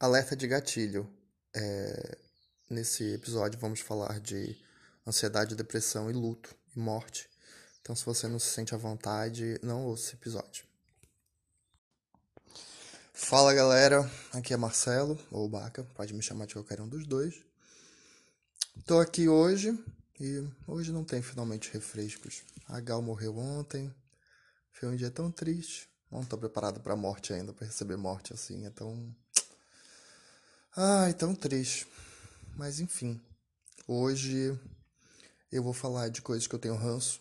Alerta de gatilho. É, nesse episódio vamos falar de ansiedade, depressão e luto e morte. Então, se você não se sente à vontade, não ouça esse episódio. Fala galera, aqui é Marcelo, ou Baca, pode me chamar de qualquer um dos dois. Tô aqui hoje e hoje não tem finalmente refrescos. A Gal morreu ontem, foi um dia tão triste. Não tô preparado pra morte ainda, para receber morte assim, é tão Ai, tão triste. Mas enfim, hoje eu vou falar de coisas que eu tenho ranço.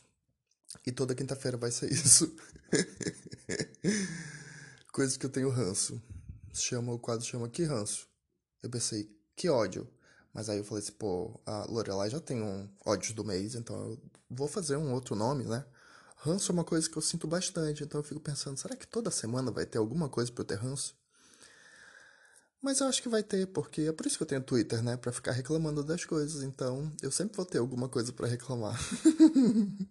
E toda quinta-feira vai ser isso. coisas que eu tenho ranço. Chama, o quadro chama Que Ranço. Eu pensei, que ódio. Mas aí eu falei assim, pô, a Lorelai já tem um ódio do mês, então eu vou fazer um outro nome, né? Ranço é uma coisa que eu sinto bastante, então eu fico pensando, será que toda semana vai ter alguma coisa pra eu ter ranço? Mas eu acho que vai ter, porque é por isso que eu tenho Twitter, né? Pra ficar reclamando das coisas. Então, eu sempre vou ter alguma coisa para reclamar.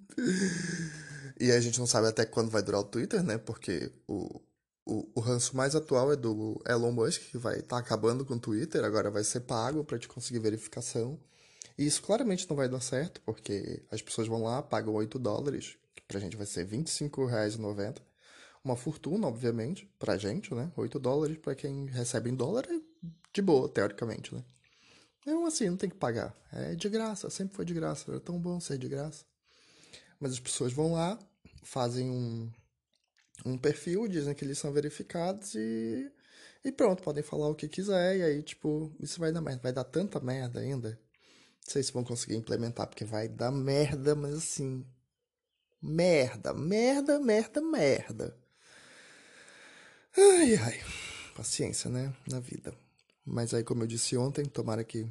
e a gente não sabe até quando vai durar o Twitter, né? Porque o, o, o ranço mais atual é do Elon Musk, que vai estar tá acabando com o Twitter. Agora vai ser pago para te conseguir verificação. E isso claramente não vai dar certo, porque as pessoas vão lá, pagam 8 dólares, que pra gente vai ser R$25,90 uma fortuna, obviamente, pra gente, né? 8 dólares para quem recebe em dólar é de boa, teoricamente, né? Mesmo assim, não tem que pagar. É de graça, sempre foi de graça. Era tão bom ser de graça. Mas as pessoas vão lá, fazem um, um perfil, dizem que eles são verificados e, e pronto, podem falar o que quiser. E aí, tipo, isso vai dar merda. Vai dar tanta merda ainda. Não sei se vão conseguir implementar, porque vai dar merda, mas assim. Merda, merda, merda, merda. Ai, ai. Paciência, né? Na vida. Mas aí, como eu disse ontem, tomara que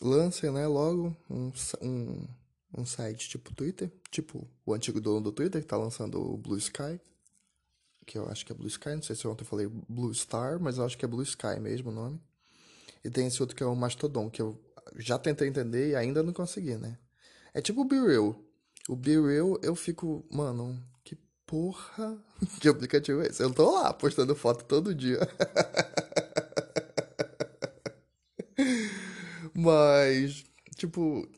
lancem, né, logo um, um, um site tipo Twitter, tipo o antigo dono do Twitter, que tá lançando o Blue Sky, que eu acho que é Blue Sky, não sei se ontem eu falei Blue Star, mas eu acho que é Blue Sky mesmo o nome. E tem esse outro que é o Mastodon, que eu já tentei entender e ainda não consegui, né? É tipo o BeReal. O BeReal eu fico, mano, porra de aplicativo é esse? Eu tô lá postando foto todo dia. Mas, tipo,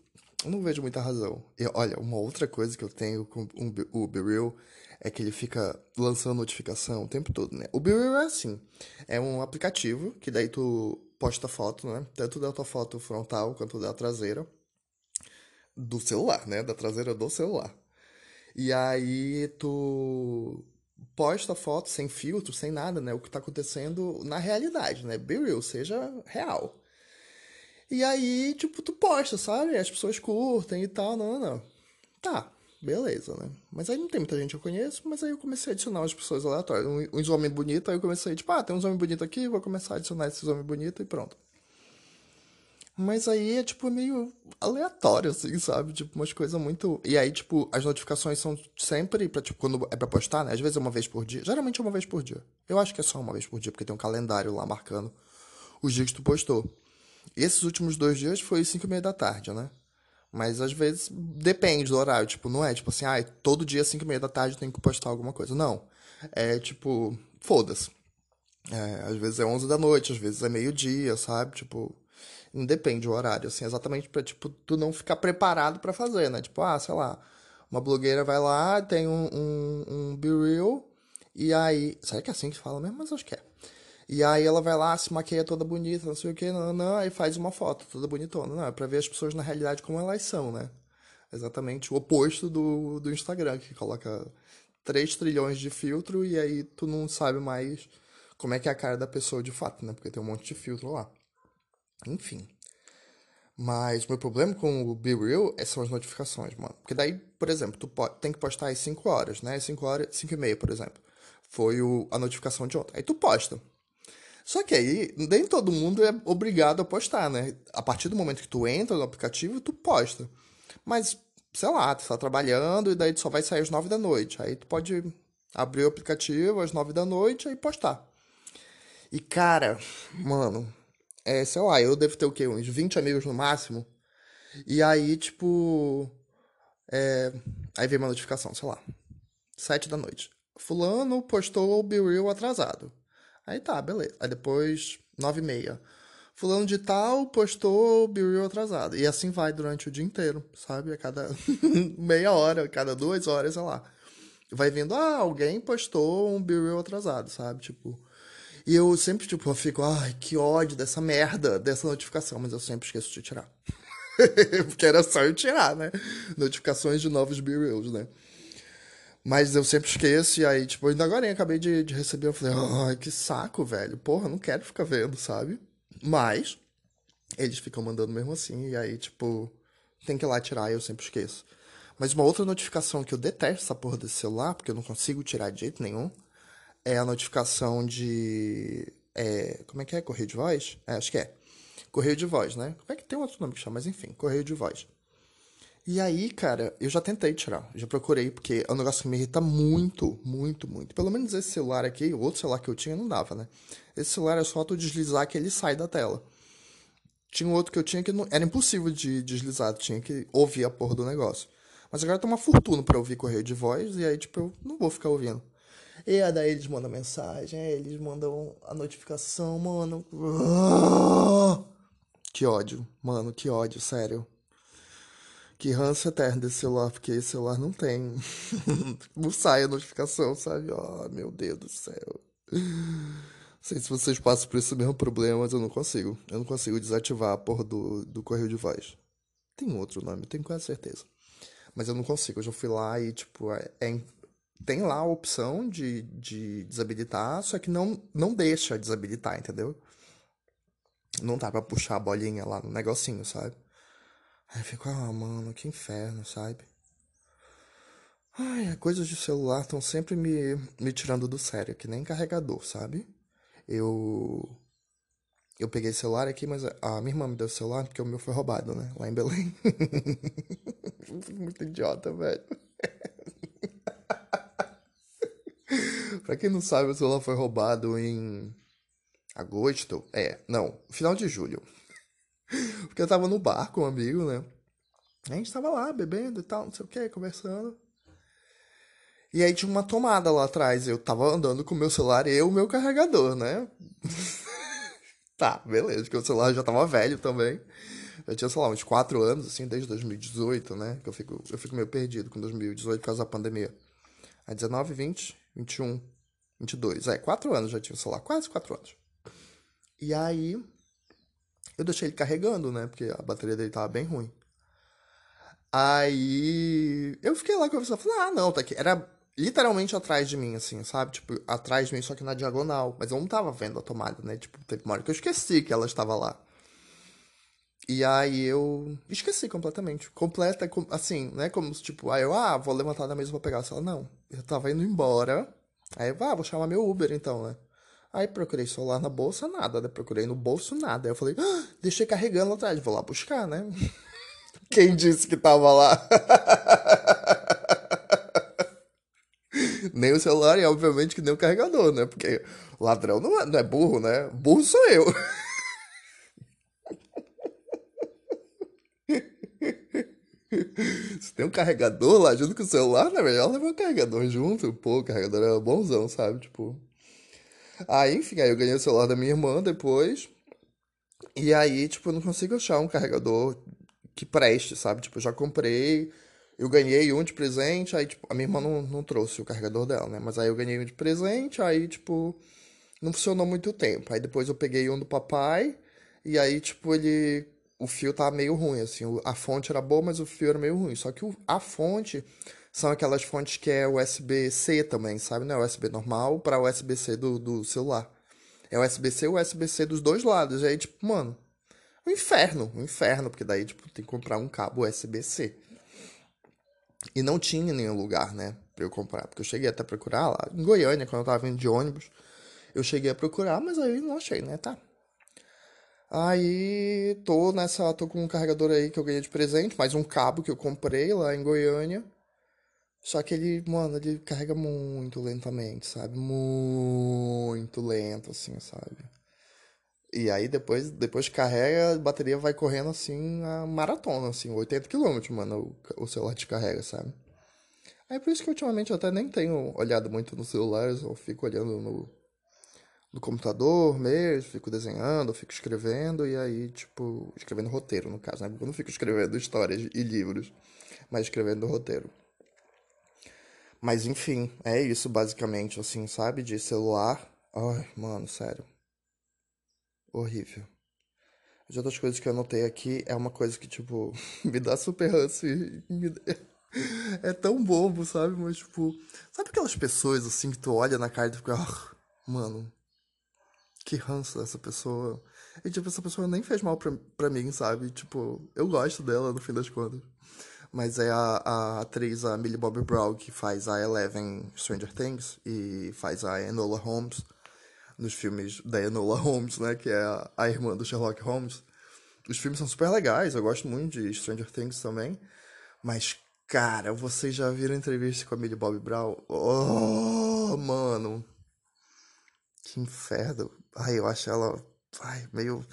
não vejo muita razão. E olha, uma outra coisa que eu tenho com o BeReal é que ele fica lançando notificação o tempo todo, né? O BeReal é assim, é um aplicativo que daí tu posta foto, né? Tanto da tua foto frontal quanto da traseira do celular, né? Da traseira do celular. E aí tu posta foto sem filtro, sem nada, né? O que tá acontecendo na realidade, né? Be real, seja real. E aí, tipo, tu posta, sabe? As pessoas curtem e tal, não, não, não. Tá, beleza, né? Mas aí não tem muita gente que eu conheço, mas aí eu comecei a adicionar as pessoas aleatórias. Uns homens bonitos, aí eu comecei, tipo, ah, tem uns homens bonitos aqui, vou começar a adicionar esses homens bonitos e pronto. Mas aí é, tipo, meio aleatório, assim, sabe? Tipo, umas coisas muito. E aí, tipo, as notificações são sempre pra, tipo, quando é pra postar, né? Às vezes é uma vez por dia. Geralmente é uma vez por dia. Eu acho que é só uma vez por dia, porque tem um calendário lá marcando os dias que tu postou. Esses últimos dois dias foi 5 e meia da tarde, né? Mas às vezes depende do horário. Tipo, não é tipo assim, ah, todo dia 5 e meia da tarde tem que postar alguma coisa. Não. É tipo, foda-se. É, às vezes é 11 da noite, às vezes é meio-dia, sabe? Tipo, Independe o horário, assim, exatamente pra, tipo, tu não ficar preparado para fazer, né? Tipo, ah, sei lá, uma blogueira vai lá, tem um, um, um Be Real, e aí. Será que é assim que fala mesmo? Mas acho que é. E aí ela vai lá, se maqueia toda bonita, não sei o que, não, não, aí faz uma foto toda bonitona. Não, é pra ver as pessoas na realidade como elas são, né? Exatamente o oposto do, do Instagram, que coloca 3 trilhões de filtro e aí tu não sabe mais como é que é a cara da pessoa de fato, né? Porque tem um monte de filtro lá. Enfim. Mas o meu problema com o Be Real é são as notificações, mano. Porque daí, por exemplo, tu pode, tem que postar às 5 horas, né? 5 horas, 5 e meia, por exemplo. Foi o, a notificação de ontem. Aí tu posta. Só que aí, nem todo mundo é obrigado a postar, né? A partir do momento que tu entra no aplicativo, tu posta. Mas, sei lá, tu tá trabalhando e daí tu só vai sair às 9 da noite. Aí tu pode abrir o aplicativo às 9 da noite e postar. E cara, mano, é, sei lá, eu devo ter o quê? Uns 20 amigos no máximo. E aí, tipo. É, aí vem uma notificação, sei lá. 7 da noite. Fulano postou o Be atrasado. Aí tá, beleza. Aí depois, nove e meia. Fulano de tal postou B-Reel atrasado. E assim vai durante o dia inteiro, sabe? A cada meia hora, a cada duas horas, sei lá. Vai vindo, ah, alguém postou um B-Reel atrasado, sabe? Tipo. E eu sempre, tipo, eu fico, ai, que ódio dessa merda, dessa notificação, mas eu sempre esqueço de tirar. Porque era só eu tirar, né? Notificações de novos B-Reels, né? Mas eu sempre esqueço, e aí, tipo, ainda agora eu acabei de, de receber, eu falei, ai, que saco, velho. Porra, não quero ficar vendo, sabe? Mas, eles ficam mandando mesmo assim, e aí, tipo, tem que ir lá tirar, eu sempre esqueço. Mas uma outra notificação que eu detesto essa porra desse celular, porque eu não consigo tirar de jeito nenhum, é a notificação de. É, como é que é? Correio de voz? É, acho que é. Correio de voz, né? Como é que tem outro nome que chama? Mas enfim, correio de voz. E aí, cara, eu já tentei tirar, já procurei, porque é um negócio que me irrita muito, muito, muito. Pelo menos esse celular aqui, o outro celular que eu tinha não dava, né? Esse celular é só tu deslizar que ele sai da tela. Tinha um outro que eu tinha que não, era impossível de deslizar, tinha que ouvir a porra do negócio. Mas agora tá uma fortuna para ouvir correio de voz, e aí, tipo, eu não vou ficar ouvindo. E aí daí eles mandam mensagem, eles mandam a notificação, mano. Que ódio, mano, que ódio, sério. Que ranço eterno desse celular, porque esse celular não tem. não sai a notificação, sabe? Oh, meu Deus do céu. Não sei se vocês passam por esse mesmo problema, mas eu não consigo. Eu não consigo desativar a porra do, do correio de voz. Tem outro nome, tenho quase certeza. Mas eu não consigo. Eu já fui lá e, tipo, é, é, tem lá a opção de, de desabilitar, só que não, não deixa desabilitar, entendeu? Não dá pra puxar a bolinha lá no negocinho, sabe? Aí fico, ah, mano, que inferno, sabe? Ai, coisas de celular estão sempre me, me tirando do sério, que nem carregador, sabe? Eu. Eu peguei celular aqui, mas a minha irmã me deu celular porque o meu foi roubado, né? Lá em Belém. Muito idiota, velho. pra quem não sabe, o celular foi roubado em agosto. É, não, final de julho. Porque eu tava no bar com um amigo, né? A gente tava lá bebendo e tal, não sei o que, conversando. E aí tinha uma tomada lá atrás. Eu tava andando com o meu celular e o meu carregador, né? tá, beleza, porque o celular já tava velho também. Eu tinha, sei lá, uns 4 anos, assim, desde 2018, né? Que eu fico, eu fico meio perdido com 2018 por causa da pandemia. Aí 19, 20, 21, 22. É, 4 anos já tinha o celular, quase 4 anos. E aí eu deixei ele carregando, né? Porque a bateria dele tava bem ruim. Aí eu fiquei lá conversando, falei, ah, não, tá aqui. Era literalmente atrás de mim, assim, sabe? Tipo, atrás de mim, só que na diagonal. Mas eu não tava vendo a tomada, né? Tipo, teve uma hora que eu esqueci que ela estava lá. E aí eu esqueci completamente. Completa, assim, né? Como tipo, aí eu, ah, vou levantar da mesa pra pegar. Ela, não, eu tava indo embora. Aí eu, ah, vou chamar meu Uber então, né? Aí procurei celular na bolsa, nada, né? Procurei no bolso, nada. Aí eu falei, ah, deixei carregando lá atrás, vou lá buscar, né? Quem disse que tava lá? nem o celular e, obviamente, que nem o carregador, né? Porque ladrão não é, não é burro, né? Burro sou eu. Se tem um carregador lá junto com o celular, é melhor levar o carregador junto. Pô, o carregador é bonzão, sabe? Tipo. Aí, enfim, aí eu ganhei o celular da minha irmã depois. E aí, tipo, eu não consigo achar um carregador que preste, sabe? Tipo, eu já comprei, eu ganhei um de presente, aí, tipo, a minha irmã não, não trouxe o carregador dela, né? Mas aí eu ganhei um de presente, aí, tipo, não funcionou muito tempo. Aí depois eu peguei um do papai, e aí, tipo, ele. O fio tava meio ruim, assim. A fonte era boa, mas o fio era meio ruim. Só que a fonte são aquelas fontes que é USB-C também, sabe? Não é USB normal para USB-C do, do celular. É USB-C e USB-C dos dois lados. E aí, tipo, mano, um inferno, um inferno, porque daí, tipo, tem que comprar um cabo USB-C. E não tinha nenhum lugar, né, pra eu comprar. Porque eu cheguei até a procurar lá em Goiânia, quando eu tava vindo de ônibus. Eu cheguei a procurar, mas aí não achei, né, tá. Aí tô nessa, tô com um carregador aí que eu ganhei de presente, mais um cabo que eu comprei lá em Goiânia. Só que ele, mano, ele carrega muito lentamente, sabe? Muito lento, assim, sabe? E aí depois, depois que carrega, a bateria vai correndo assim, a maratona, assim, 80 km, mano, o, o celular te carrega, sabe? Aí por isso que ultimamente eu até nem tenho olhado muito no celular, eu fico olhando no, no computador mesmo, fico desenhando, fico escrevendo, e aí, tipo, escrevendo roteiro, no caso, né? Eu não fico escrevendo histórias e livros, mas escrevendo roteiro. Mas enfim, é isso basicamente, assim, sabe? De celular. Ai, mano, sério. Horrível. As outras coisas que eu anotei aqui é uma coisa que, tipo, me dá super ranço me... é tão bobo, sabe? Mas, tipo, sabe aquelas pessoas, assim, que tu olha na cara e fica, oh, mano, que ranço dessa pessoa. E, tipo, essa pessoa nem fez mal pra, pra mim, sabe? Tipo, eu gosto dela, no fim das contas. Mas é a, a atriz, a Millie Bobby Brown, que faz a Eleven Stranger Things e faz a Enola Holmes nos filmes da Enola Holmes, né? Que é a, a irmã do Sherlock Holmes. Os filmes são super legais, eu gosto muito de Stranger Things também. Mas, cara, vocês já viram entrevista com a Millie Bobby Brown? Oh, mano. Que inferno. Ai, eu acho ela. Ai, meio.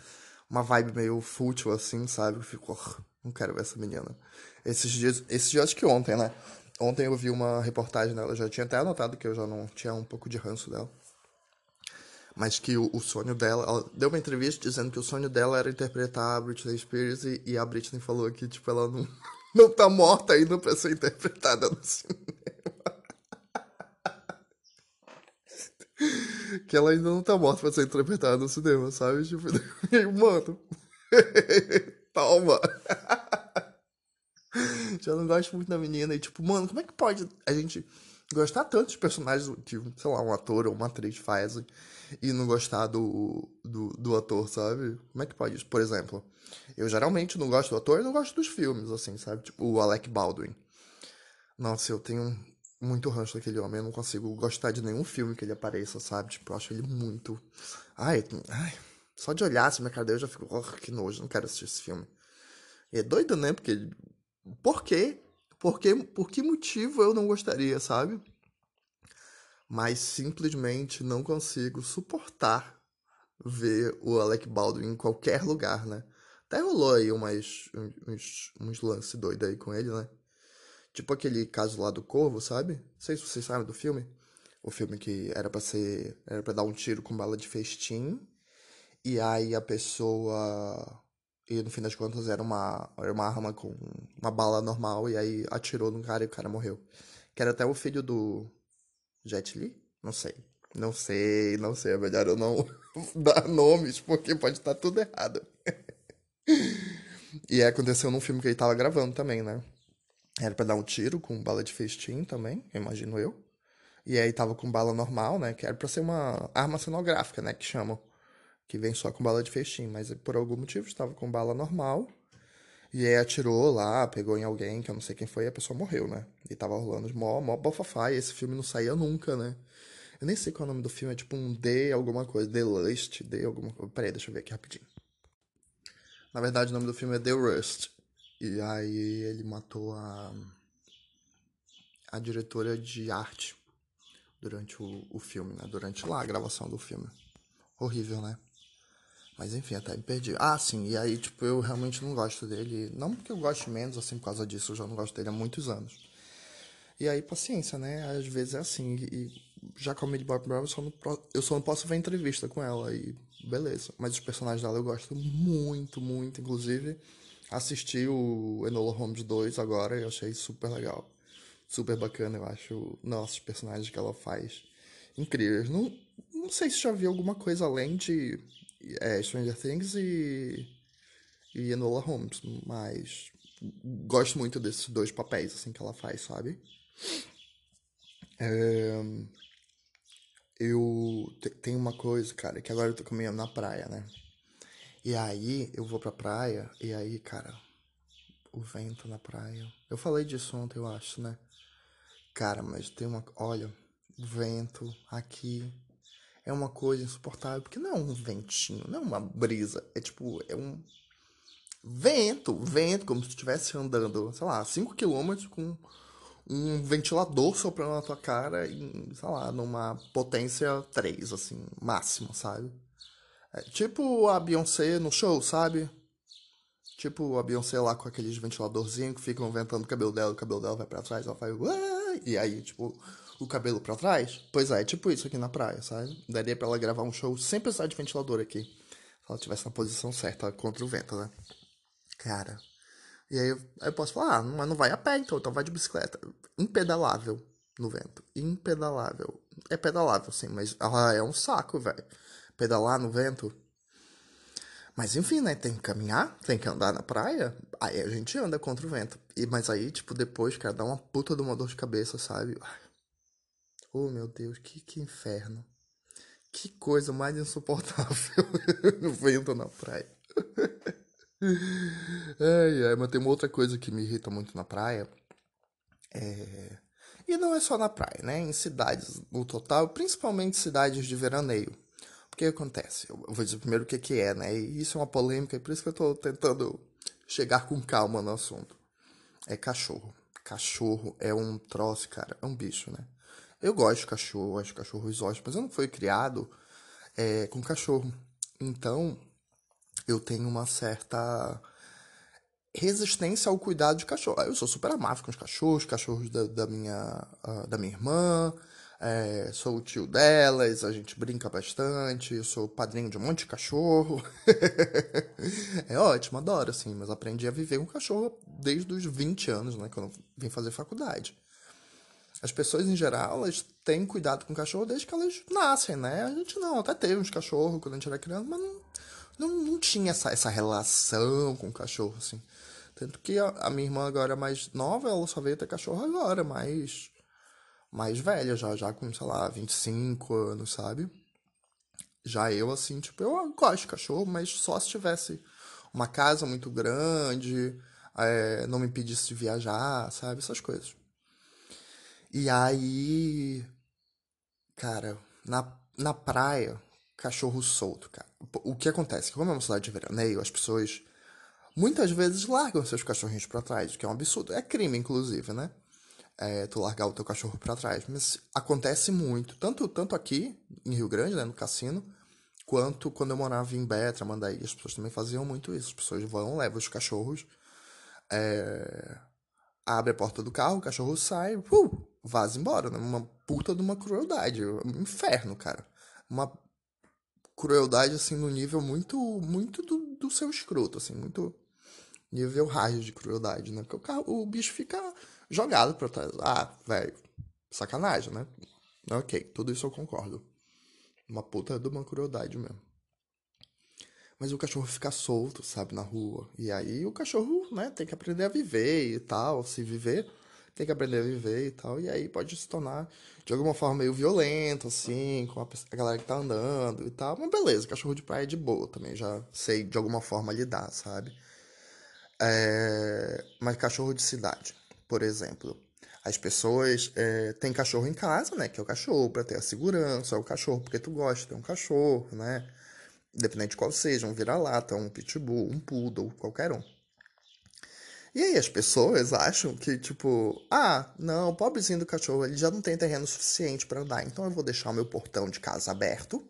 Uma vibe meio fútil, assim, sabe? Eu fico. Oh, não quero ver essa menina. Esses dias. Esses dias, acho que ontem, né? Ontem eu vi uma reportagem dela. Eu já tinha até anotado que eu já não tinha um pouco de ranço dela. Mas que o, o sonho dela. Ela deu uma entrevista dizendo que o sonho dela era interpretar a Britney Spears. E, e a Britney falou que, tipo, ela não, não tá morta ainda pra ser interpretada no cinema. Que ela ainda não tá morta pra ser interpretada no cinema, sabe? Tipo, mano. Toma. Já não gosto muito da menina. E tipo, mano, como é que pode a gente gostar tanto de personagens que, sei lá, um ator ou uma atriz fazem e não gostar do, do, do ator, sabe? Como é que pode isso? Por exemplo, eu geralmente não gosto do ator e não gosto dos filmes, assim, sabe? Tipo, o Alec Baldwin. Nossa, eu tenho muito ranço daquele homem. Eu não consigo gostar de nenhum filme que ele apareça, sabe? Tipo, eu acho ele muito. Ai, ai só de olhar assim cara dele eu já fico, oh, que nojo, não quero assistir esse filme. E é doido, né? Porque. Por quê? Por, quê? Por que motivo eu não gostaria, sabe? Mas simplesmente não consigo suportar ver o Alec Baldwin em qualquer lugar, né? Até rolou aí umas, uns, uns lances doidos aí com ele, né? Tipo aquele caso lá do Corvo, sabe? Não sei se vocês sabem do filme. O filme que era para ser. Era pra dar um tiro com bala de festim. E aí a pessoa. E no fim das contas era uma, era uma arma com uma bala normal. E aí atirou no cara e o cara morreu. Que era até o filho do. Jet Li? Não sei. Não sei, não sei. É melhor eu não dar nomes, porque pode estar tudo errado. e aconteceu num filme que ele tava gravando também, né? Era pra dar um tiro com bala de festim também, imagino eu. E aí tava com bala normal, né? Que era pra ser uma arma cenográfica, né? Que chamam. Que vem só com bala de festim. Mas por algum motivo estava com bala normal. E aí atirou lá, pegou em alguém, que eu não sei quem foi, e a pessoa morreu, né? E tava rolando mó, mó bafafá, e esse filme não saía nunca, né? Eu nem sei qual é o nome do filme, é tipo um D alguma coisa, The Lust, D alguma coisa. Peraí, deixa eu ver aqui rapidinho. Na verdade, o nome do filme é The Rust. E aí ele matou a, a diretora de arte durante o, o filme, né? Durante lá a gravação do filme. Horrível, né? Mas enfim, até me perdi. Ah, sim, e aí, tipo, eu realmente não gosto dele. Não porque eu goste menos, assim, por causa disso, eu já não gosto dele há muitos anos. E aí, paciência, né? Às vezes é assim. E já com a Millie Bob Brown, eu só, não, eu só não posso ver entrevista com ela. E beleza. Mas os personagens dela eu gosto muito, muito. Inclusive, Assisti o Enola Holmes 2 agora e achei super legal. Super bacana, eu acho. Nossa, os personagens que ela faz incríveis. Não, não sei se já vi alguma coisa além de é, Stranger Things e, e Enola Holmes, mas gosto muito desses dois papéis assim que ela faz, sabe? É, eu tenho uma coisa, cara, que agora eu tô caminhando na praia, né? E aí eu vou pra praia, e aí, cara, o vento na praia. Eu falei disso ontem, eu acho, né? Cara, mas tem uma. Olha, o vento aqui é uma coisa insuportável, porque não é um ventinho, não é uma brisa. É tipo, é um vento, vento, como se estivesse andando, sei lá, 5 km com um ventilador soprando na tua cara em, sei lá, numa potência 3, assim, máxima, sabe? É, tipo a Beyoncé no show, sabe? Tipo a Beyoncé lá com aqueles ventiladorzinhos que ficam ventando o cabelo dela, o cabelo dela vai pra trás, ela faz. E aí, tipo, o cabelo pra trás? Pois é, tipo isso aqui na praia, sabe? Daria pra ela gravar um show sem precisar de ventilador aqui. Se ela tivesse na posição certa contra o vento, né? Cara. E aí, aí eu posso falar, ah, mas não vai a pé, então, então vai de bicicleta. Impedalável no vento. Impedalável. É pedalável, sim, mas ela é um saco, velho. Pedalar no vento. Mas enfim, né? Tem que caminhar, tem que andar na praia. Aí a gente anda contra o vento. E, mas aí, tipo, depois, cara, dá uma puta de uma dor de cabeça, sabe? Oh, meu Deus, que, que inferno. Que coisa mais insuportável no vento na praia. ai, ai, mas tem uma outra coisa que me irrita muito na praia. É... E não é só na praia, né? Em cidades no total, principalmente cidades de veraneio. Que acontece? Eu vou dizer primeiro o que, que é, né? E isso é uma polêmica, e por isso que eu tô tentando chegar com calma no assunto. É cachorro. Cachorro é um troço, cara. É um bicho, né? Eu gosto de cachorro, acho cachorros ótimos, mas eu não fui criado é, com cachorro. Então, eu tenho uma certa resistência ao cuidado de cachorro. Eu sou super amável com os cachorros, cachorros da, da minha, uh, da minha irmã, é, sou o tio delas, a gente brinca bastante, eu sou padrinho de um monte de cachorro. é ótimo, adoro, assim, mas aprendi a viver com cachorro desde os 20 anos, né, quando vim fazer faculdade. As pessoas, em geral, elas têm cuidado com cachorro desde que elas nascem, né? A gente não, até teve uns cachorros quando a gente era criança, mas não, não, não tinha essa, essa relação com o cachorro, assim. Tanto que a, a, minha irmã agora mais nova, ela só veio ter cachorro agora, mais, mais velha, já, já com, sei lá, 25 anos, sabe? Já eu, assim, tipo, eu gosto de cachorro, mas só se tivesse uma casa muito grande, é, não me impedisse de viajar, sabe? Essas coisas. E aí, cara, na, na praia, cachorro solto, cara. O que acontece? Como é uma cidade de veraneio, as pessoas muitas vezes largam seus cachorrinhos para trás, o que é um absurdo. É crime, inclusive, né? É, tu largar o teu cachorro para trás. Mas acontece muito, tanto, tanto aqui em Rio Grande, né, no cassino, quanto quando eu morava em Betra, Mandaí, as pessoas também faziam muito isso. As pessoas vão, levam os cachorros, é, abre a porta do carro, o cachorro sai, uh, vaza embora, né? Uma puta de uma crueldade, um inferno, cara. Uma crueldade, assim, no nível muito, muito do, do seu escroto, assim, muito nível raio de crueldade, né? Porque o, carro, o bicho fica jogado pra trás. Ah, velho, sacanagem, né? Ok, tudo isso eu concordo. Uma puta de uma crueldade mesmo. Mas o cachorro fica solto, sabe, na rua. E aí o cachorro, né, tem que aprender a viver e tal. Se viver, tem que aprender a viver e tal. E aí pode se tornar, de alguma forma, meio violento, assim, com a galera que tá andando e tal. Mas beleza, cachorro de praia é de boa também. Já sei de alguma forma lidar, sabe? É... Mas cachorro de cidade, por exemplo. As pessoas é, têm cachorro em casa, né? Que é o cachorro, para ter a segurança, é o cachorro porque tu gosta, tem um cachorro, né? Independente de qual seja, um vira-lata, um pitbull, um poodle, qualquer um. E aí as pessoas acham que, tipo, ah, não, pobrezinho do cachorro, ele já não tem terreno suficiente para andar, então eu vou deixar o meu portão de casa aberto.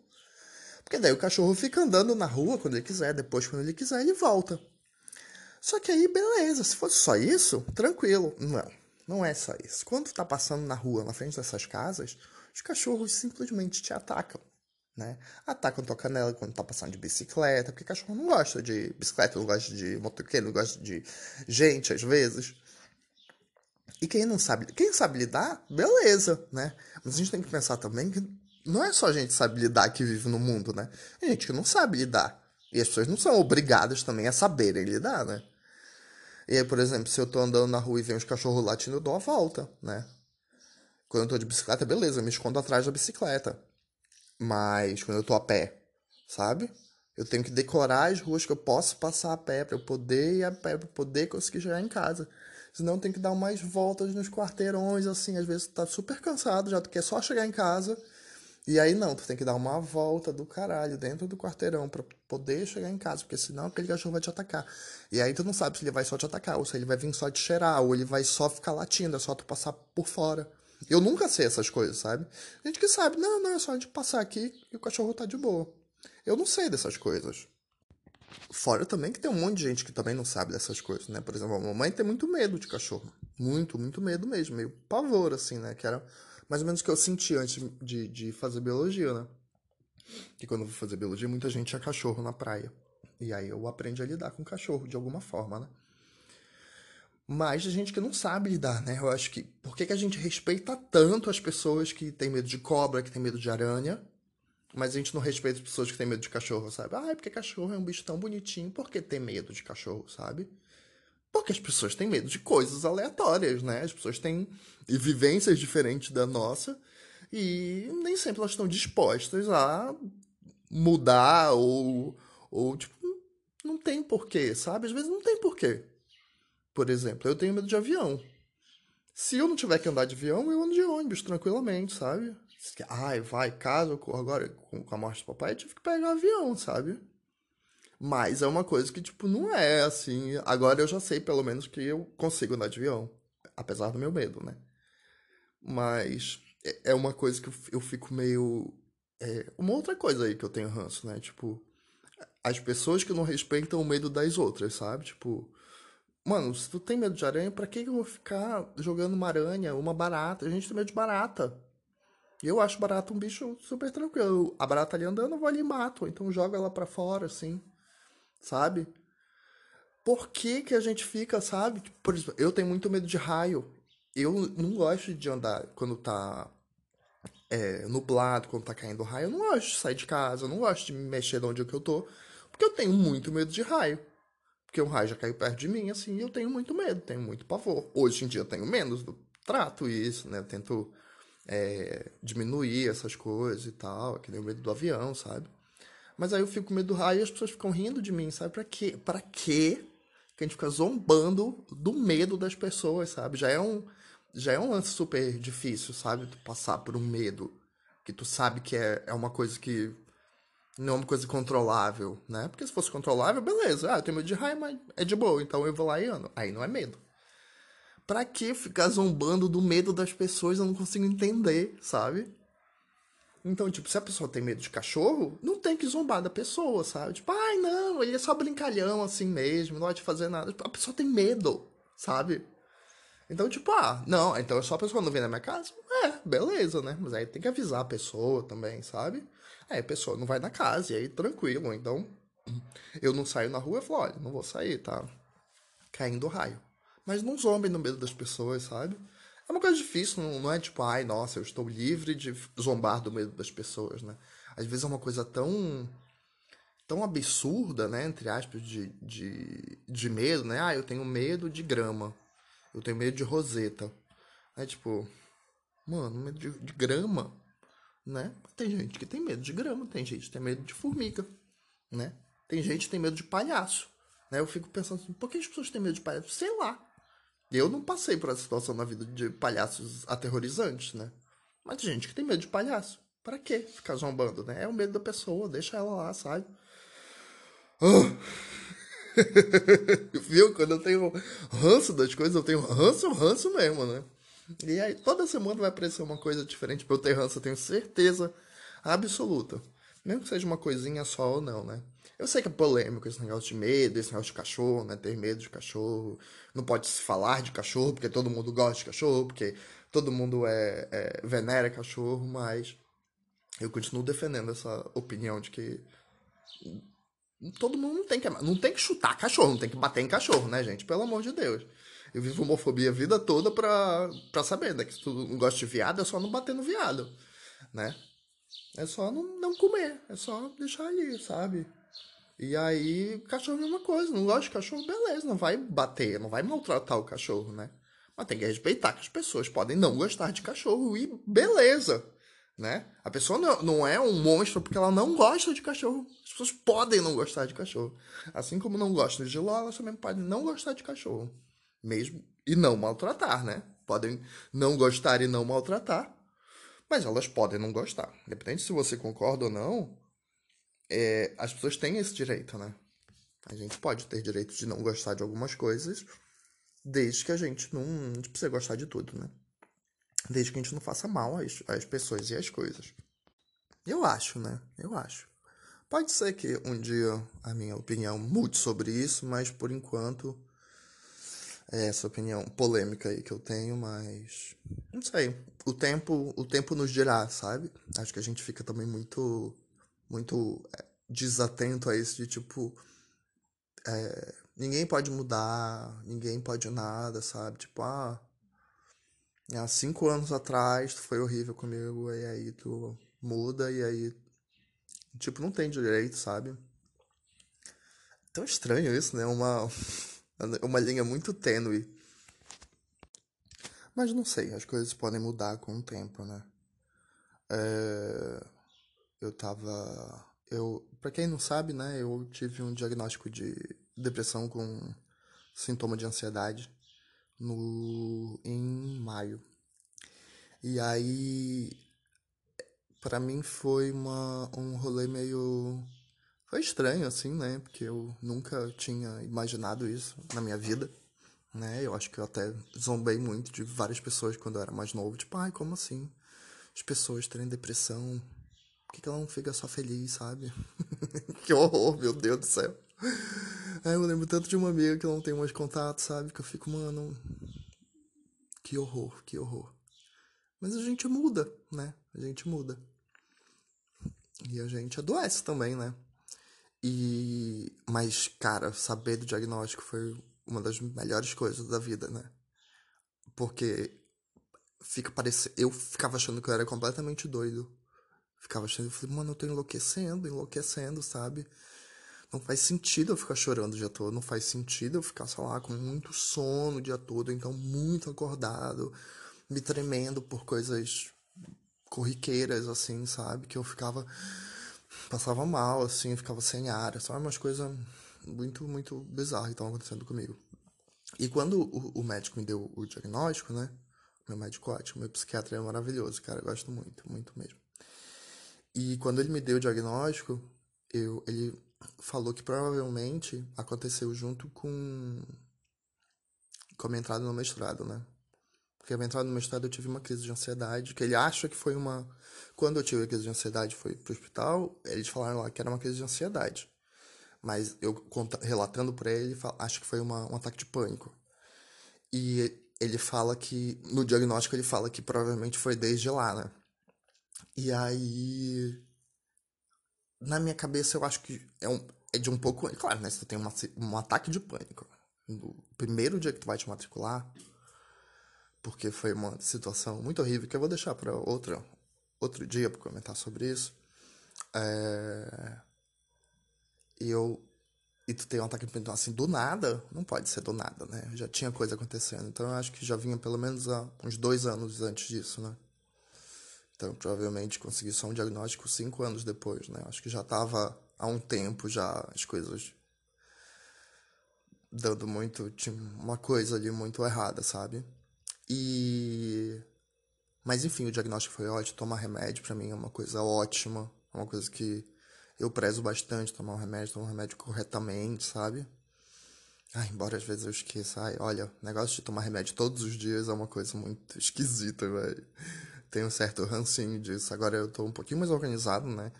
Porque daí o cachorro fica andando na rua quando ele quiser, depois quando ele quiser ele volta. Só que aí, beleza, se fosse só isso, tranquilo. Não, não é só isso. Quando tá passando na rua, na frente dessas casas, os cachorros simplesmente te atacam né? Atacam tua canela quando tá passando de bicicleta, porque cachorro não gosta de bicicleta, não gosta de motoqueiro, não gosta de gente às vezes. E quem não sabe, quem sabe lidar, beleza, né? Mas a gente tem que pensar também que não é só a gente que sabe lidar que vive no mundo, né? Tem gente que não sabe lidar. E as pessoas não são obrigadas também a saberem lidar, né? E aí, por exemplo, se eu tô andando na rua e vem uns cachorros latindo, eu dou uma volta, né? Quando eu tô de bicicleta, beleza, eu me escondo atrás da bicicleta. Mas quando eu tô a pé, sabe? Eu tenho que decorar as ruas que eu posso passar a pé para eu poder ir a pé, para poder conseguir chegar em casa. Senão tem que dar umas voltas nos quarteirões, assim. Às vezes tu tá super cansado, já tu quer só chegar em casa. E aí não, tu tem que dar uma volta do caralho dentro do quarteirão para poder chegar em casa, porque senão aquele cachorro vai te atacar. E aí tu não sabe se ele vai só te atacar, ou se ele vai vir só te cheirar, ou ele vai só ficar latindo, é só tu passar por fora. Eu nunca sei essas coisas, sabe? Gente que sabe, não, não, é só a gente passar aqui e o cachorro tá de boa. Eu não sei dessas coisas. Fora também que tem um monte de gente que também não sabe dessas coisas, né? Por exemplo, a mamãe tem muito medo de cachorro. Muito, muito medo mesmo. Meio pavor, assim, né? Que era mais ou menos o que eu senti antes de, de fazer biologia, né? Que quando eu vou fazer biologia, muita gente tinha cachorro na praia. E aí eu aprendi a lidar com cachorro de alguma forma, né? Mas a gente que não sabe lidar, né? Eu acho que. Por que, que a gente respeita tanto as pessoas que têm medo de cobra, que têm medo de aranha, mas a gente não respeita as pessoas que têm medo de cachorro, sabe? Ah, é porque cachorro é um bicho tão bonitinho. Por que ter medo de cachorro, sabe? Porque as pessoas têm medo de coisas aleatórias, né? As pessoas têm vivências diferentes da nossa e nem sempre elas estão dispostas a mudar ou, ou tipo, não tem porquê, sabe? Às vezes não tem porquê. Por exemplo, eu tenho medo de avião. Se eu não tiver que andar de avião, eu ando de ônibus tranquilamente, sabe? Ai, vai, caso agora com, a morte do papai, eu tive que pegar um avião, sabe? Mas é uma coisa que, tipo, não é assim. Agora eu já sei, pelo menos, que eu consigo andar de avião. Apesar do meu medo, né? Mas é, é uma coisa que eu fico meio. É uma outra coisa aí que eu tenho ranço, né? Tipo, as pessoas que não respeitam o medo das outras, sabe? Tipo, mano, se tu tem medo de aranha, pra que eu vou ficar jogando uma aranha, uma barata? A gente tem medo de barata. Eu acho barata um bicho super tranquilo. A barata ali andando, eu vou ali e mato. Então joga ela pra fora, assim. Sabe? Por que que a gente fica, sabe? Por exemplo, eu tenho muito medo de raio. Eu não gosto de andar quando tá é, nublado, quando tá caindo raio. Eu não gosto de sair de casa, eu não gosto de me mexer de onde é que eu tô. Porque eu tenho muito medo de raio. Porque um raio já caiu perto de mim, assim, e eu tenho muito medo, tenho muito pavor. Hoje em dia eu tenho menos, eu trato isso, né? Eu tento é, diminuir essas coisas e tal, que nem o medo do avião, sabe? Mas aí eu fico com medo do raio e as pessoas ficam rindo de mim, sabe? Pra quê? Pra quê que a gente fica zombando do medo das pessoas, sabe? Já é um, já é um lance super difícil, sabe? Tu passar por um medo que tu sabe que é, é uma coisa que não é uma coisa controlável, né? Porque se fosse controlável, beleza. Ah, eu tenho medo de raio, mas é de boa, então eu vou lá e ando. Aí não é medo. Pra que ficar zombando do medo das pessoas? Eu não consigo entender, sabe? Então, tipo, se a pessoa tem medo de cachorro, não tem que zombar da pessoa, sabe? Tipo, ai, não, ele é só brincalhão assim mesmo, não pode fazer nada. A pessoa tem medo, sabe? Então, tipo, ah, não, então é só a pessoa não vir na minha casa? É, beleza, né? Mas aí tem que avisar a pessoa também, sabe? Aí a pessoa não vai na casa, e aí tranquilo. Então, eu não saio na rua, eu falo, olha, não vou sair, tá? Caindo raio. Mas não zombem no medo das pessoas, sabe? Uma coisa difícil, não, não é tipo, ai, nossa, eu estou livre de zombar do medo das pessoas, né? Às vezes é uma coisa tão tão absurda, né, entre aspas, de, de, de medo, né? Ah, eu tenho medo de grama. Eu tenho medo de roseta. É tipo, mano, medo de, de grama, né? Tem gente que tem medo de grama, tem gente que tem medo de formiga, né? Tem gente que tem medo de palhaço, né? Eu fico pensando assim, por que as pessoas têm medo de palhaço? Sei lá. Eu não passei por essa situação na vida de palhaços aterrorizantes, né? Mas gente que tem medo de palhaço. Para que ficar zombando, né? É o medo da pessoa, deixa ela lá, sabe? Oh. Viu? Quando eu tenho ranço das coisas, eu tenho ranço, ranço mesmo, né? E aí, toda semana vai aparecer uma coisa diferente pra eu ter ranço, eu tenho certeza absoluta. Mesmo que seja uma coisinha só ou não, né? Eu sei que é polêmico esse negócio de medo, esse negócio de cachorro, né? Ter medo de cachorro. Não pode se falar de cachorro, porque todo mundo gosta de cachorro, porque todo mundo é, é venera cachorro, mas eu continuo defendendo essa opinião de que todo mundo não tem que não tem que chutar cachorro, não tem que bater em cachorro, né, gente? Pelo amor de Deus. Eu vivo homofobia a vida toda pra, pra saber, né? Que se tu não gosta de viado, é só não bater no viado, né? É só não, não comer, é só deixar ali, sabe? E aí, cachorro é a mesma coisa. Não gosta de cachorro, beleza, não vai bater, não vai maltratar o cachorro, né? Mas tem que respeitar que as pessoas podem não gostar de cachorro e beleza, né? A pessoa não, não é um monstro porque ela não gosta de cachorro. As pessoas podem não gostar de cachorro. Assim como não gostam de ló, elas também podem não gostar de cachorro mesmo e não maltratar, né? Podem não gostar e não maltratar, mas elas podem não gostar. Independente se você concorda ou não, é, as pessoas têm esse direito, né? A gente pode ter direito de não gostar de algumas coisas, desde que a gente não, não precisa gostar de tudo, né? Desde que a gente não faça mal às, às pessoas e às coisas. Eu acho, né? Eu acho. Pode ser que um dia a minha opinião mude sobre isso, mas por enquanto É essa opinião polêmica aí que eu tenho, mas não sei. O tempo, o tempo nos dirá, sabe? Acho que a gente fica também muito, muito é, desatento a isso de tipo, é, ninguém pode mudar, ninguém pode nada, sabe? Tipo, ah, há cinco anos atrás tu foi horrível comigo e aí tu muda e aí, tipo, não tem direito, sabe? Tão estranho isso, né? Uma uma linha muito tênue. Mas não sei, as coisas podem mudar com o tempo, né? É... Eu tava. Eu, pra quem não sabe, né? Eu tive um diagnóstico de depressão com sintoma de ansiedade no em maio. E aí para mim foi uma um rolê meio foi estranho, assim, né? Porque eu nunca tinha imaginado isso na minha vida, né? Eu acho que eu até zombei muito de várias pessoas quando eu era mais novo. Tipo, ai, como assim? As pessoas terem depressão. Por que, que ela não fica só feliz, sabe? que horror, meu Deus do céu. Aí eu lembro tanto de uma amiga que eu não tenho mais contato, sabe? Que eu fico, mano. Que horror, que horror. Mas a gente muda, né? A gente muda. E a gente adoece também, né? E mas cara, saber do diagnóstico foi uma das melhores coisas da vida, né? Porque fica parecendo, eu ficava achando que eu era completamente doido. Ficava achando, eu falei, mano, eu tô enlouquecendo, enlouquecendo, sabe? Não faz sentido eu ficar chorando o dia todo, não faz sentido eu ficar, sei lá, com muito sono o dia todo, então muito acordado, me tremendo por coisas corriqueiras, assim, sabe? Que eu ficava passava mal, assim, ficava sem ar, só umas coisas muito, muito bizarras que estavam acontecendo comigo. E quando o, o, médico me deu o diagnóstico, né? Meu médico ótimo, meu psiquiatra é maravilhoso, cara, eu gosto muito, muito mesmo. E quando ele me deu o diagnóstico, eu, ele falou que provavelmente aconteceu junto com, com a minha entrada no mestrado, né? Porque a minha entrada no mestrado eu tive uma crise de ansiedade, que ele acha que foi uma quando eu tive a crise de ansiedade foi pro hospital, eles falaram lá que era uma crise de ansiedade. Mas eu relatando para ele, acho que foi uma, um ataque de pânico. E ele fala que, no diagnóstico, ele fala que provavelmente foi desde lá, né? E aí. Na minha cabeça, eu acho que é, um, é de um pouco. Claro, né? Você tem uma, um ataque de pânico. No primeiro dia que tu vai te matricular, porque foi uma situação muito horrível que eu vou deixar para outra outro dia para comentar sobre isso. É... E eu. E tu tem um ataque de pânico assim, do nada? Não pode ser do nada, né? Já tinha coisa acontecendo. Então eu acho que já vinha pelo menos há uns dois anos antes disso, né? Então provavelmente consegui só um diagnóstico cinco anos depois, né? Acho que já tava há um tempo já as coisas dando muito. Tinha uma coisa ali muito errada, sabe? E mas enfim, o diagnóstico foi ótimo. Tomar remédio para mim é uma coisa ótima. É uma coisa que eu prezo bastante. Tomar um remédio, tomar um remédio corretamente, sabe? Ah, embora às vezes eu esqueça. Ai, olha, o negócio de tomar remédio todos os dias é uma coisa muito esquisita, velho. Tenho um certo rancinho disso. Agora eu tô um pouquinho mais organizado, né?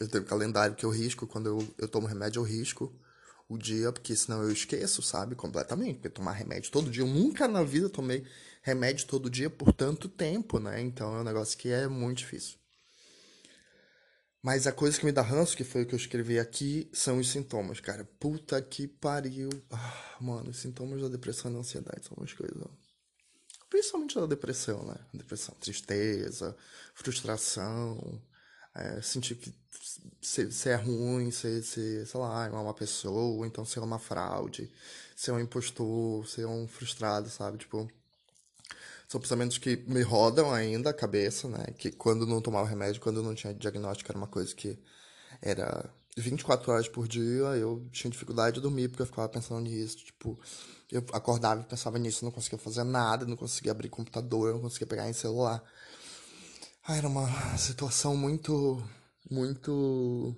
Eu tenho um calendário que eu risco. Quando eu, eu tomo remédio, eu risco o dia, porque senão eu esqueço, sabe? Completamente. Porque tomar remédio todo dia, eu nunca na vida tomei remédio todo dia por tanto tempo, né? Então é um negócio que é muito difícil. Mas a coisa que me dá ranço, que foi o que eu escrevi aqui, são os sintomas, cara. Puta que pariu. Ah, mano, os sintomas da depressão e da ansiedade são umas coisas. Principalmente da depressão, né? Depressão, tristeza, frustração, é, sentir que você é ruim, ser, sei lá, é uma pessoa, então ser uma fraude, ser um impostor, ser um frustrado, sabe? Tipo, são pensamentos que me rodam ainda a cabeça, né? Que quando não tomava remédio, quando não tinha diagnóstico, era uma coisa que era 24 horas por dia, eu tinha dificuldade de dormir porque eu ficava pensando nisso. Tipo, eu acordava e pensava nisso, não conseguia fazer nada, não conseguia abrir computador, não conseguia pegar em celular. Ah, era uma situação muito, muito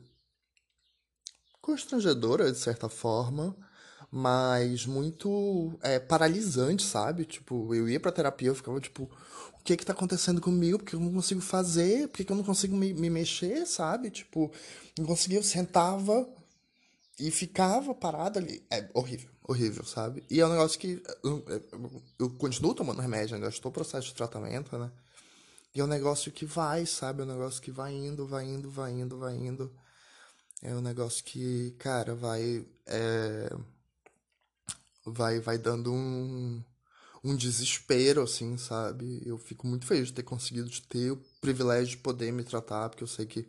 constrangedora, de certa forma mas muito é, paralisante, sabe? Tipo, eu ia pra terapia, eu ficava tipo, o que que tá acontecendo comigo? Porque eu não consigo fazer? Por que eu não consigo me, me mexer, sabe? Tipo, não conseguia, eu sentava e ficava parado ali. É horrível, horrível, sabe? E é um negócio que eu, eu, eu continuo tomando remédio, ainda estou em processo de tratamento, né? E é um negócio que vai, sabe? É um negócio que vai indo, vai indo, vai indo, vai indo. É um negócio que, cara, vai. É... Vai, vai dando um, um desespero, assim, sabe? Eu fico muito feliz de ter conseguido de ter o privilégio de poder me tratar, porque eu sei que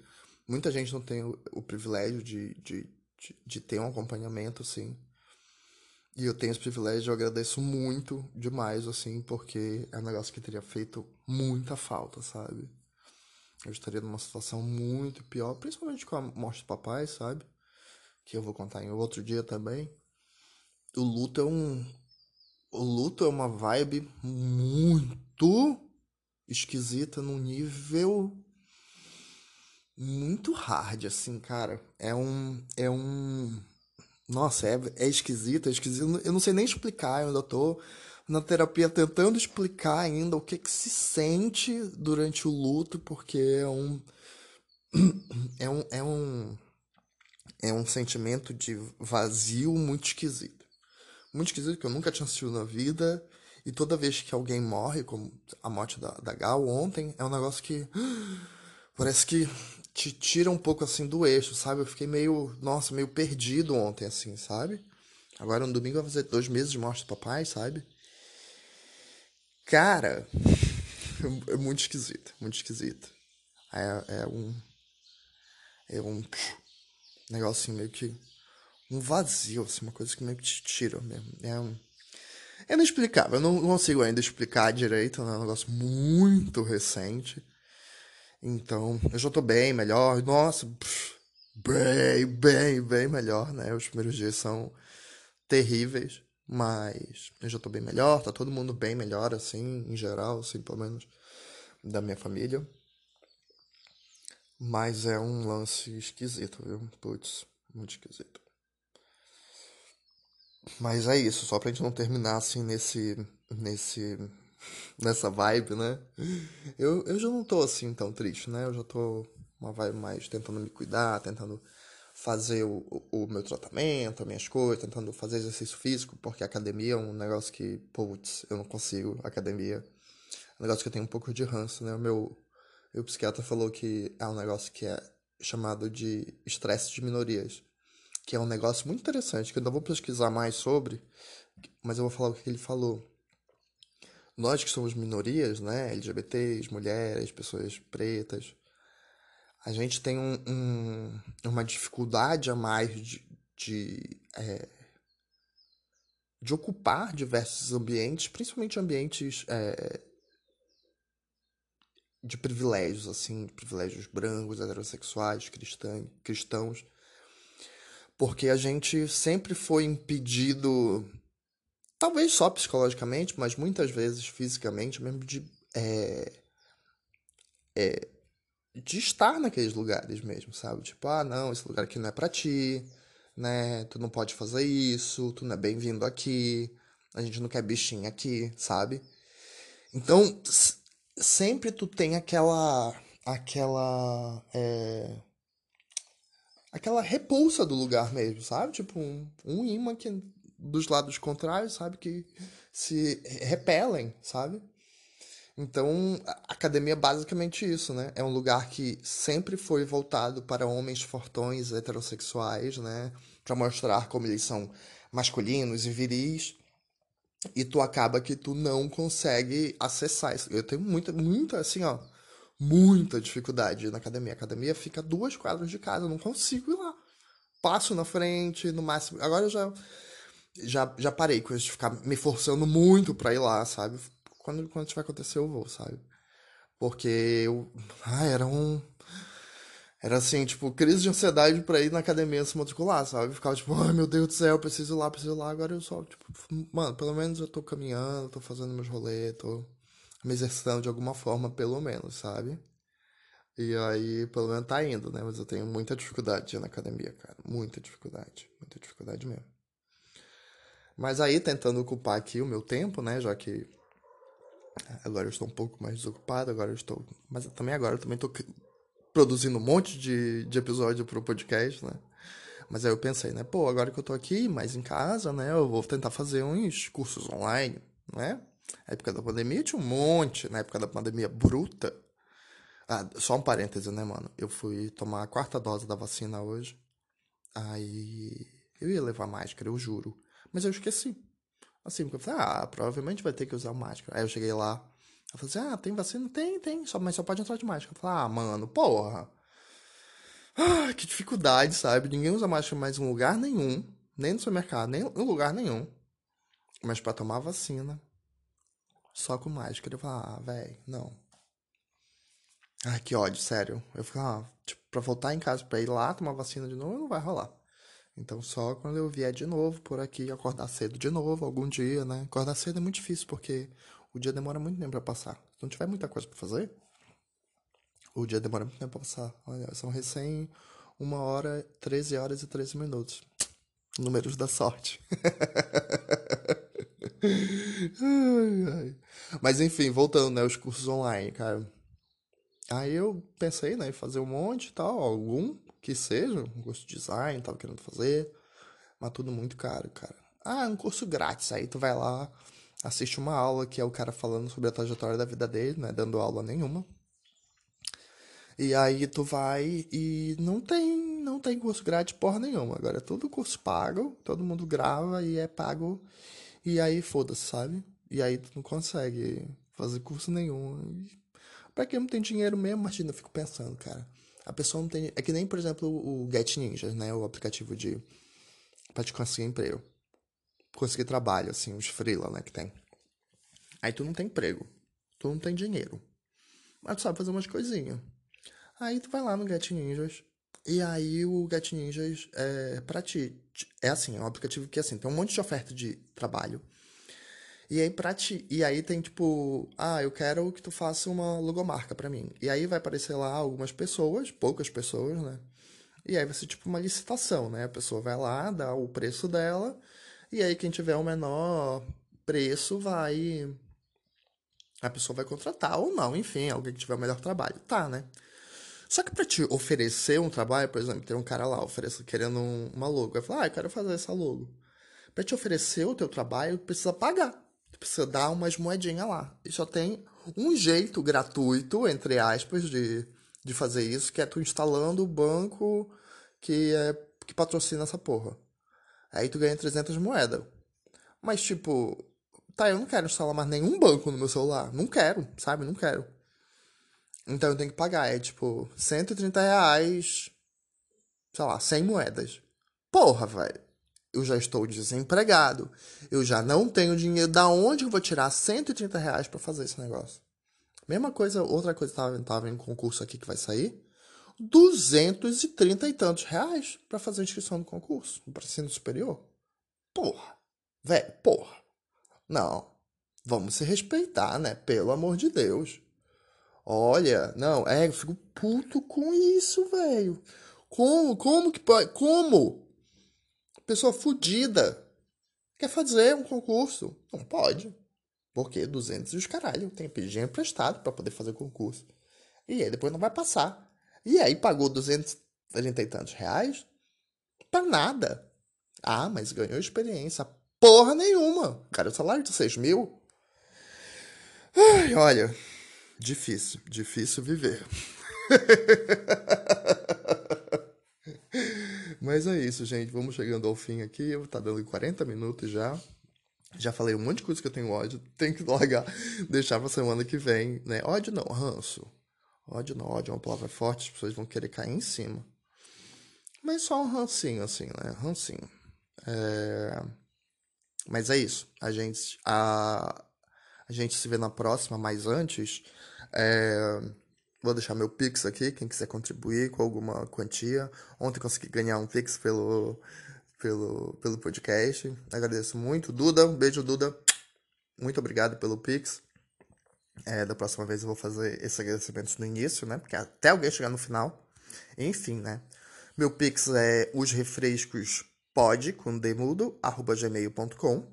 muita gente não tem o, o privilégio de, de, de, de ter um acompanhamento, assim. E eu tenho esse privilégio, eu agradeço muito demais, assim, porque é um negócio que teria feito muita falta, sabe? Eu estaria numa situação muito pior, principalmente com a morte do papai, sabe? Que eu vou contar em outro dia também. O luto é um. O luto é uma vibe muito esquisita num nível muito hard, assim, cara. É um. É um nossa, é, é esquisito, é esquisito. Eu não sei nem explicar, eu ainda tô na terapia tentando explicar ainda o que que se sente durante o luto, porque é um é um é um é um sentimento de vazio muito esquisito. Muito esquisito que eu nunca tinha sentido na vida. E toda vez que alguém morre, como a morte da, da Gal ontem, é um negócio que parece que te tira um pouco assim do eixo, sabe? Eu fiquei meio, nossa, meio perdido ontem, assim, sabe? Agora no domingo vai fazer dois meses de morte do papai, sabe? Cara, é muito esquisito, muito esquisito. É, é um. É um assim, meio que. Um vazio, assim, uma coisa que meio que te tira mesmo. É um. É inexplicável, eu não consigo ainda explicar direito, né? é um negócio muito recente. Então, eu já tô bem melhor. Nossa, bem, bem, bem melhor, né? Os primeiros dias são terríveis, mas eu já tô bem melhor, tá todo mundo bem melhor, assim, em geral, assim, pelo menos da minha família. Mas é um lance esquisito, viu? Putz, muito esquisito. Mas é isso, só pra gente não terminar assim nesse. nesse nessa vibe, né? Eu, eu já não tô assim tão triste, né? Eu já tô uma vibe mais tentando me cuidar, tentando fazer o, o, o meu tratamento, as minhas coisas, tentando fazer exercício físico, porque academia é um negócio que, putz, eu não consigo, academia. É um negócio que eu tenho um pouco de ranço, né? O meu, psiquiatra falou que é um negócio que é chamado de estresse de minorias, que é um negócio muito interessante, que eu ainda vou pesquisar mais sobre, mas eu vou falar o que ele falou nós que somos minorias, né, LGBTs, mulheres, pessoas pretas, a gente tem um, um, uma dificuldade a mais de, de, é, de ocupar diversos ambientes, principalmente ambientes é, de privilégios, assim, privilégios brancos, heterossexuais, cristãos, cristãos, porque a gente sempre foi impedido Talvez só psicologicamente, mas muitas vezes fisicamente, mesmo de. É, é, de estar naqueles lugares mesmo, sabe? Tipo, ah, não, esse lugar aqui não é pra ti, né? Tu não pode fazer isso, tu não é bem-vindo aqui, a gente não quer bichinho aqui, sabe? Então, sempre tu tem aquela. aquela. É, aquela repulsa do lugar mesmo, sabe? Tipo, um, um imã que dos lados contrários, sabe? Que se repelem, sabe? Então, a academia é basicamente isso, né? É um lugar que sempre foi voltado para homens fortões heterossexuais, né? Para mostrar como eles são masculinos e viris. E tu acaba que tu não consegue acessar isso. Eu tenho muita, muita, assim, ó, muita dificuldade na academia. A academia fica duas quadras de casa, eu não consigo ir lá. Passo na frente, no máximo. Agora eu já já, já parei com isso de ficar me forçando muito pra ir lá, sabe? Quando, quando tiver acontecer, eu vou, sabe? Porque eu. Ah, era um. Era assim, tipo, crise de ansiedade pra ir na academia se matricular, sabe? Ficava tipo, ai meu Deus do céu, preciso ir lá, preciso ir lá. Agora eu só, tipo, mano, pelo menos eu tô caminhando, tô fazendo meus rolês, tô me exercitando de alguma forma, pelo menos, sabe? E aí, pelo menos tá indo, né? Mas eu tenho muita dificuldade na academia, cara. Muita dificuldade. Muita dificuldade mesmo. Mas aí, tentando ocupar aqui o meu tempo, né? Já que agora eu estou um pouco mais desocupado, agora eu estou. Mas também agora eu também estou produzindo um monte de, de episódio para o podcast, né? Mas aí eu pensei, né? Pô, agora que eu tô aqui, mais em casa, né? Eu vou tentar fazer uns cursos online, né? Na época da pandemia tinha um monte, na época da pandemia bruta. Ah, só um parêntese, né, mano? Eu fui tomar a quarta dose da vacina hoje. Aí eu ia levar máscara, eu juro. Mas eu esqueci. Assim, porque eu falei, ah, provavelmente vai ter que usar máscara. Aí eu cheguei lá, eu falei assim, ah, tem vacina? Tem, tem, só, mas só pode entrar de máscara. Eu falei, ah, mano, porra. Ah, que dificuldade, sabe? Ninguém usa máscara mais em lugar nenhum, nem no supermercado, nem em lugar nenhum. Mas para tomar vacina, só com máscara. Eu falei, ah, velho, não. Ai, que ódio, sério. Eu falei, ah, tipo, pra voltar em casa pra ir lá tomar vacina de novo, não vai rolar. Então, só quando eu vier de novo por aqui, acordar cedo de novo, algum dia, né? Acordar cedo é muito difícil, porque o dia demora muito tempo pra passar. Se não tiver muita coisa pra fazer, o dia demora muito tempo pra passar. Olha, são recém uma hora, 13 horas e 13 minutos. Números da sorte. Mas enfim, voltando, né? Os cursos online, cara. Aí eu pensei, né, em fazer um monte e tal, algum que seja, um curso de design, tava querendo fazer, mas tudo muito caro, cara. Ah, um curso grátis, aí tu vai lá, assiste uma aula que é o cara falando sobre a trajetória da vida dele, né, dando aula nenhuma. E aí tu vai e não tem, não tem curso grátis porra nenhuma. Agora é tudo curso pago, todo mundo grava e é pago. E aí foda-se, sabe? E aí tu não consegue fazer curso nenhum. Pra quem não tem dinheiro mesmo, Martina, eu fico pensando, cara. A pessoa não tem. É que nem, por exemplo, o Get Ninja, né? O aplicativo de. pra te conseguir emprego. Conseguir trabalho, assim, os freela, né? Que tem. Aí tu não tem emprego. Tu não tem dinheiro. Mas tu sabe fazer umas coisinhas. Aí tu vai lá no Get Ninjas. E aí o Get Ninjas é pra ti. É assim, é um aplicativo que assim, tem um monte de oferta de trabalho. E aí pra ti, e aí tem tipo, ah, eu quero que tu faça uma logomarca para mim. E aí vai aparecer lá algumas pessoas, poucas pessoas, né? E aí vai ser tipo uma licitação, né? A pessoa vai lá, dá o preço dela, e aí quem tiver o menor preço vai a pessoa vai contratar ou não, enfim, alguém que tiver o melhor trabalho. Tá, né? Só que para te oferecer um trabalho, por exemplo, tem um cara lá oferece, querendo uma logo. Vai falar, ah, eu quero fazer essa logo. Para te oferecer o teu trabalho, precisa pagar. Precisa dar umas moedinhas lá. E só tem um jeito gratuito, entre aspas, de, de fazer isso, que é tu instalando o banco que, é, que patrocina essa porra. Aí tu ganha 300 moedas. Mas, tipo, tá, eu não quero instalar mais nenhum banco no meu celular. Não quero, sabe? Não quero. Então eu tenho que pagar. É tipo, 130 reais, sei lá, 100 moedas. Porra, velho. Eu já estou desempregado. Eu já não tenho dinheiro. Da onde eu vou tirar 130 reais pra fazer esse negócio? Mesma coisa, outra coisa que tava, tava em concurso aqui que vai sair. 230 e tantos reais para fazer a inscrição no concurso, para ensino superior. Porra, velho, porra. Não, vamos se respeitar, né? Pelo amor de Deus. Olha, não, é, eu fico puto com isso, velho. Como, como que pode, como? Pessoa fodida quer fazer um concurso. Não pode. Porque 200 e os caralho, tem que pedir emprestado para poder fazer concurso. E aí depois não vai passar. E aí pagou 230 e tantos reais pra nada. Ah, mas ganhou experiência. Porra nenhuma. Cara, o salário de 6 mil. Ai, olha, Difícil, difícil viver. Mas é isso, gente. Vamos chegando ao fim aqui. Tá dando 40 minutos já. Já falei um monte de coisa que eu tenho ódio. Tem que largar, deixar pra semana que vem, né? Ódio não, ranço. Ódio não, ódio é uma palavra forte, as pessoas vão querer cair em cima. Mas só um rancinho, assim, né? Rancinho. É... Mas é isso. A gente. A... a gente se vê na próxima, mas antes. É, vou deixar meu Pix aqui, quem quiser contribuir com alguma quantia. Ontem consegui ganhar um Pix pelo, pelo, pelo podcast. Agradeço muito. Duda, um beijo, Duda. Muito obrigado pelo Pix. É, da próxima vez eu vou fazer esses agradecimentos no início, né? Porque até alguém chegar no final. Enfim, né? Meu Pix é osrefrescospod, com demudo, arroba gmail.com.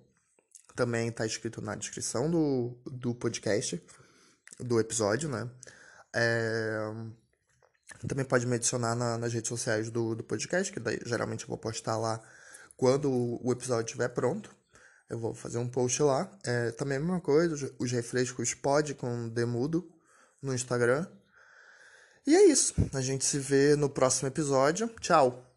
Também tá escrito na descrição do, do podcast do episódio, né? É... Também pode me adicionar na, nas redes sociais do, do podcast, que daí geralmente eu vou postar lá quando o episódio estiver pronto. Eu vou fazer um post lá. É, também a mesma coisa, os refrescos pode com Demudo no Instagram. E é isso. A gente se vê no próximo episódio. Tchau!